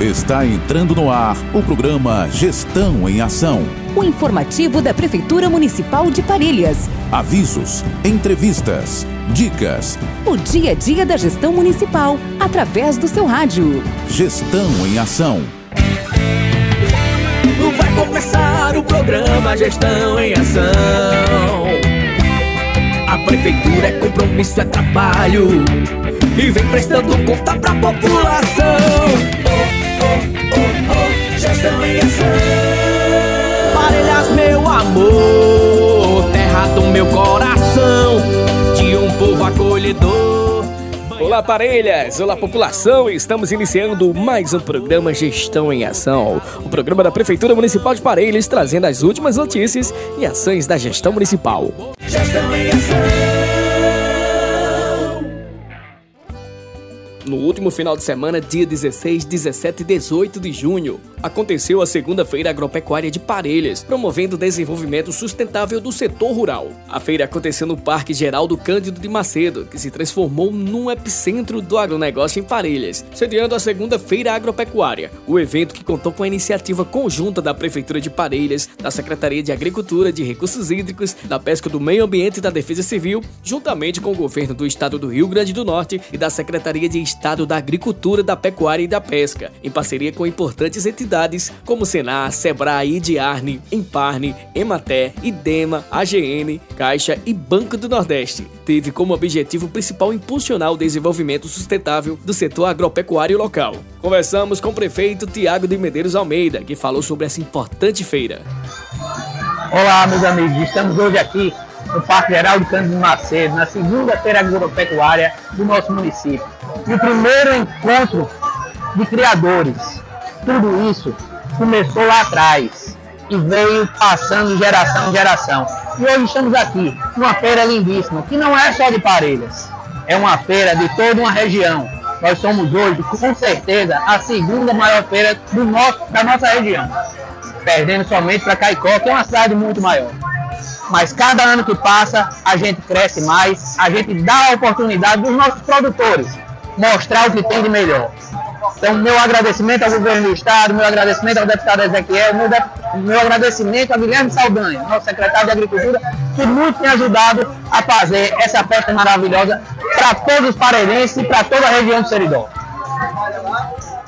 Está entrando no ar o programa Gestão em Ação. O informativo da Prefeitura Municipal de Parelhas. Avisos, entrevistas, dicas. O dia a dia da gestão municipal, através do seu rádio. Gestão em Ação. Vai começar o programa Gestão em Ação. A Prefeitura é compromisso, é trabalho. E vem prestando conta pra população gestão em ação. Parelhas, meu amor, terra do meu coração, de um povo acolhedor. Olá, parelhas! Olá, população! Estamos iniciando mais um programa Gestão em Ação. O programa da Prefeitura Municipal de Parelhas trazendo as últimas notícias e ações da gestão municipal. Gestão em Ação. No último final de semana, dia 16, 17 e 18 de junho, aconteceu a segunda Feira Agropecuária de Parelhas, promovendo o desenvolvimento sustentável do setor rural. A feira aconteceu no Parque Geraldo Cândido de Macedo, que se transformou num epicentro do agronegócio em Parelhas, sediando a segunda Feira Agropecuária. O evento que contou com a iniciativa conjunta da Prefeitura de Parelhas, da Secretaria de Agricultura, de Recursos Hídricos, da Pesca do Meio Ambiente e da Defesa Civil, juntamente com o governo do estado do Rio Grande do Norte e da Secretaria de Estado da Agricultura, da Pecuária e da Pesca, em parceria com importantes entidades como Senar, Sebrae, Idiarne, Emparne, Ematé, Idema, AGN, Caixa e Banco do Nordeste. Teve como objetivo principal impulsionar o desenvolvimento sustentável do setor agropecuário local. Conversamos com o prefeito Tiago de Medeiros Almeida, que falou sobre essa importante feira. Olá, meus amigos, estamos hoje aqui no Parque Geral de Cândido Macedo, na segunda-feira agropecuária do nosso município. O primeiro encontro de criadores. Tudo isso começou lá atrás e veio passando geração em geração. E hoje estamos aqui, numa feira lindíssima, que não é só de Parelhas, é uma feira de toda uma região. Nós somos hoje, com certeza, a segunda maior feira do nosso, da nossa região, perdendo somente para Caicó, que é uma cidade muito maior mas cada ano que passa a gente cresce mais, a gente dá a oportunidade dos nossos produtores mostrar o que tem de melhor. Então, meu agradecimento ao governo do Estado, meu agradecimento ao deputado Ezequiel, meu, de... meu agradecimento a Guilherme Saldanha, nosso secretário de Agricultura, que muito tem ajudado a fazer essa festa maravilhosa para todos os parelhenses e para toda a região do Seridó.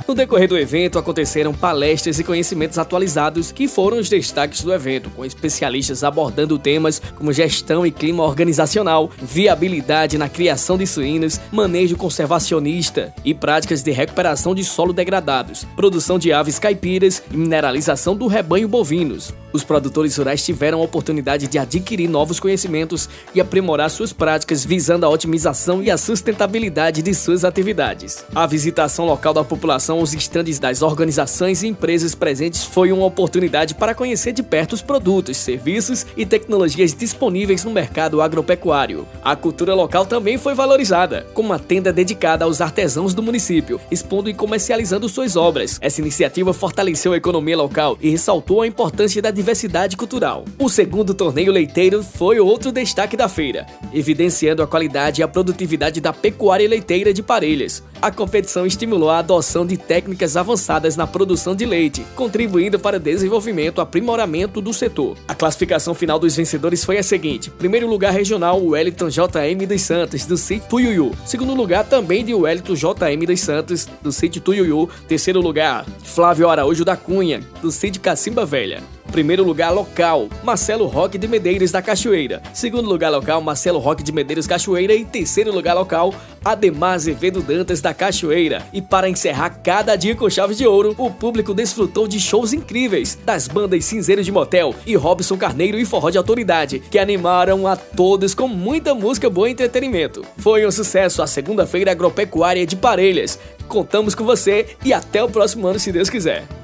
No decorrer do evento aconteceram palestras e conhecimentos atualizados que foram os destaques do evento, com especialistas abordando temas como gestão e clima organizacional, viabilidade na criação de suínos, manejo conservacionista e práticas de recuperação de solo degradados, produção de aves caipiras e mineralização do rebanho bovinos. Os produtores rurais tiveram a oportunidade de adquirir novos conhecimentos e aprimorar suas práticas visando a otimização e a sustentabilidade de suas atividades. A visitação local da população aos estandes das organizações e empresas presentes foi uma oportunidade para conhecer de perto os produtos, serviços e tecnologias disponíveis no mercado agropecuário. A cultura local também foi valorizada, com uma tenda dedicada aos artesãos do município, expondo e comercializando suas obras. Essa iniciativa fortaleceu a economia local e ressaltou a importância da diversidade cultural. O segundo torneio leiteiro foi outro destaque da feira, evidenciando a qualidade e a produtividade da pecuária leiteira de Parelhas. A competição estimulou a adoção de técnicas avançadas na produção de leite, contribuindo para o desenvolvimento e aprimoramento do setor. A classificação final dos vencedores foi a seguinte: primeiro lugar regional, Wellington JM dos Santos, do sítio Tuiuiu. Segundo lugar, também de Wellington JM dos Santos, do sítio Tuiuiu. Terceiro lugar, Flávio Araújo da Cunha, do sítio Cacimba Velha. Primeiro lugar local, Marcelo Roque de Medeiros da Cachoeira. Segundo lugar local, Marcelo Roque de Medeiros Cachoeira. E terceiro lugar local, Ademar Azevedo Dantas da Cachoeira. E para encerrar cada dia com chaves de ouro, o público desfrutou de shows incríveis das bandas Cinzeiro de Motel e Robson Carneiro e Forró de Autoridade, que animaram a todos com muita música boa e entretenimento. Foi um sucesso a segunda-feira agropecuária de Parelhas. Contamos com você e até o próximo ano, se Deus quiser.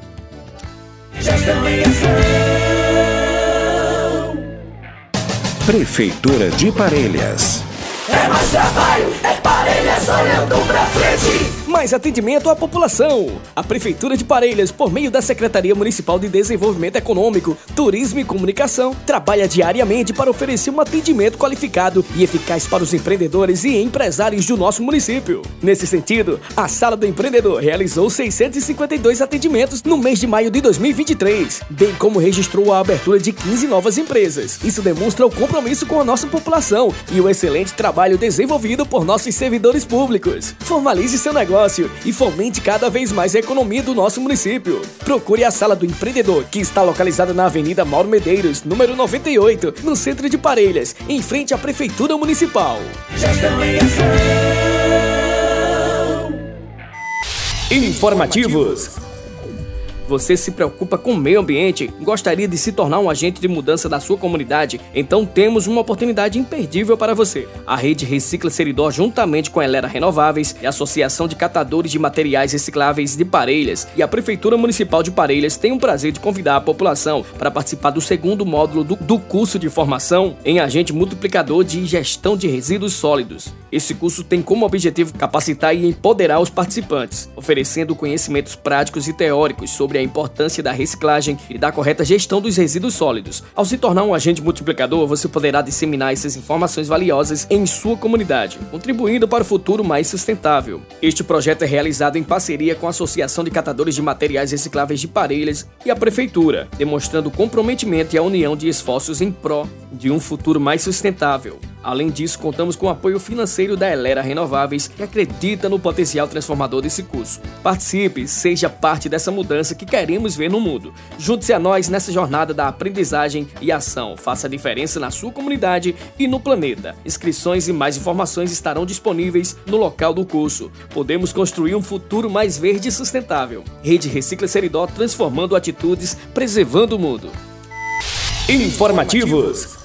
Prefeitura de Parelhas. É mais trabalho, é Parelhas olhando pra frente. Mais atendimento à população. A Prefeitura de Parelhas, por meio da Secretaria Municipal de Desenvolvimento Econômico, Turismo e Comunicação, trabalha diariamente para oferecer um atendimento qualificado e eficaz para os empreendedores e empresários do nosso município. Nesse sentido, a Sala do Empreendedor realizou 652 atendimentos no mês de maio de 2023, bem como registrou a abertura de 15 novas empresas. Isso demonstra o compromisso com a nossa população e o excelente trabalho desenvolvido por nossos servidores públicos. Formalize seu negócio e fomente cada vez mais a economia do nosso município. Procure a Sala do Empreendedor, que está localizada na Avenida Mauro Medeiros, número 98, no centro de Parelhas, em frente à Prefeitura Municipal. Informativos. Você se preocupa com o meio ambiente? Gostaria de se tornar um agente de mudança da sua comunidade? Então temos uma oportunidade imperdível para você. A rede Recicla Seridó, juntamente com a Elera Renováveis e a Associação de Catadores de Materiais Recicláveis de Parelhas e a Prefeitura Municipal de Parelhas tem o prazer de convidar a população para participar do segundo módulo do, do curso de formação em agente multiplicador de gestão de resíduos sólidos. Esse curso tem como objetivo capacitar e empoderar os participantes, oferecendo conhecimentos práticos e teóricos sobre a importância da reciclagem e da correta gestão dos resíduos sólidos. Ao se tornar um agente multiplicador, você poderá disseminar essas informações valiosas em sua comunidade, contribuindo para o futuro mais sustentável. Este projeto é realizado em parceria com a Associação de Catadores de Materiais Recicláveis de Parelhas e a Prefeitura, demonstrando comprometimento e a união de esforços em pró de um futuro mais sustentável. Além disso, contamos com o apoio financeiro da Elera Renováveis, que acredita no potencial transformador desse curso. Participe, seja parte dessa mudança que queremos ver no mundo. Junte-se a nós nessa jornada da aprendizagem e ação. Faça a diferença na sua comunidade e no planeta. Inscrições e mais informações estarão disponíveis no local do curso. Podemos construir um futuro mais verde e sustentável. Rede Recicla Seridó transformando atitudes, preservando o mundo. Informativos.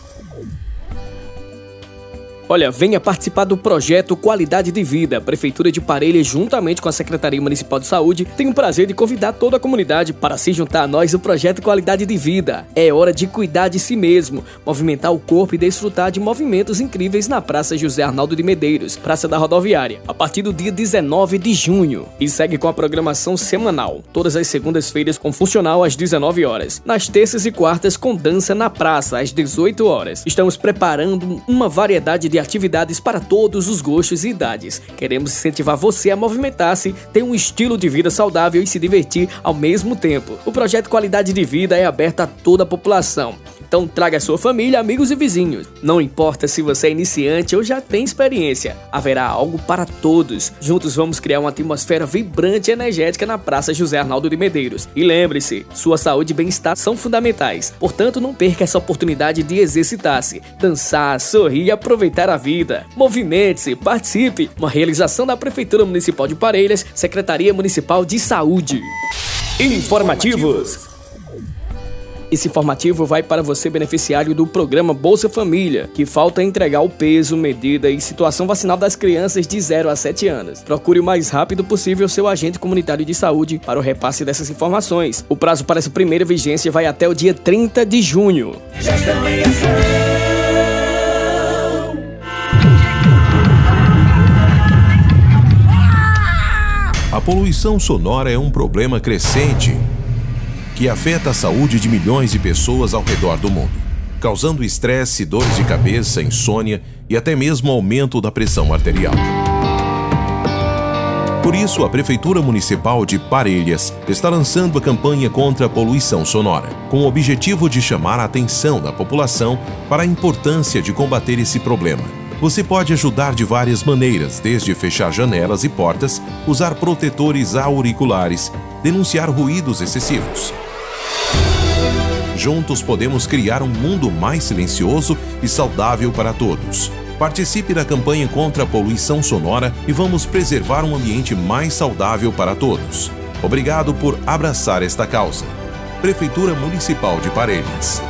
Olha, venha participar do projeto Qualidade de Vida. A Prefeitura de Parelhas, juntamente com a Secretaria Municipal de Saúde, tem o prazer de convidar toda a comunidade para se juntar a nós no projeto Qualidade de Vida. É hora de cuidar de si mesmo, movimentar o corpo e desfrutar de movimentos incríveis na Praça José Arnaldo de Medeiros, Praça da Rodoviária, a partir do dia 19 de junho. E segue com a programação semanal, todas as segundas-feiras com funcional às 19 horas, nas terças e quartas com dança na praça às 18 horas. Estamos preparando uma variedade de atividades para todos os gostos e idades. Queremos incentivar você a movimentar-se, ter um estilo de vida saudável e se divertir ao mesmo tempo. O projeto Qualidade de Vida é aberto a toda a população. Então traga sua família, amigos e vizinhos. Não importa se você é iniciante ou já tem experiência, haverá algo para todos. Juntos vamos criar uma atmosfera vibrante e energética na Praça José Arnaldo de Medeiros. E lembre-se, sua saúde e bem-estar são fundamentais. Portanto, não perca essa oportunidade de exercitar-se, dançar, sorrir e aproveitar a vida. Movimente-se, participe. Uma realização da Prefeitura Municipal de Parelhas, Secretaria Municipal de Saúde. Informativos. Esse informativo vai para você beneficiário do programa Bolsa Família, que falta entregar o peso, medida e situação vacinal das crianças de 0 a 7 anos. Procure o mais rápido possível seu agente comunitário de saúde para o repasse dessas informações. O prazo para essa primeira vigência vai até o dia 30 de junho. A poluição sonora é um problema crescente que afeta a saúde de milhões de pessoas ao redor do mundo, causando estresse, dores de cabeça, insônia e até mesmo aumento da pressão arterial. Por isso, a Prefeitura Municipal de Parelhas está lançando a campanha contra a poluição sonora, com o objetivo de chamar a atenção da população para a importância de combater esse problema. Você pode ajudar de várias maneiras, desde fechar janelas e portas, usar protetores auriculares, denunciar ruídos excessivos. Juntos podemos criar um mundo mais silencioso e saudável para todos. Participe da campanha contra a poluição sonora e vamos preservar um ambiente mais saudável para todos. Obrigado por abraçar esta causa. Prefeitura Municipal de Parelhas.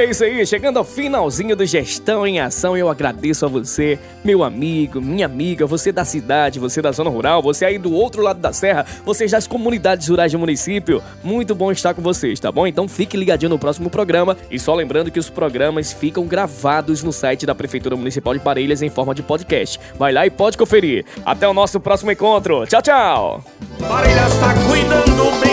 É isso aí, chegando ao finalzinho do Gestão em Ação, eu agradeço a você, meu amigo, minha amiga, você da cidade, você da zona rural, você aí do outro lado da serra, você das comunidades rurais do município. Muito bom estar com vocês, tá bom? Então fique ligadinho no próximo programa e só lembrando que os programas ficam gravados no site da Prefeitura Municipal de Parelhas em forma de podcast. Vai lá e pode conferir. Até o nosso próximo encontro. Tchau, tchau. Parelhas está cuidando bem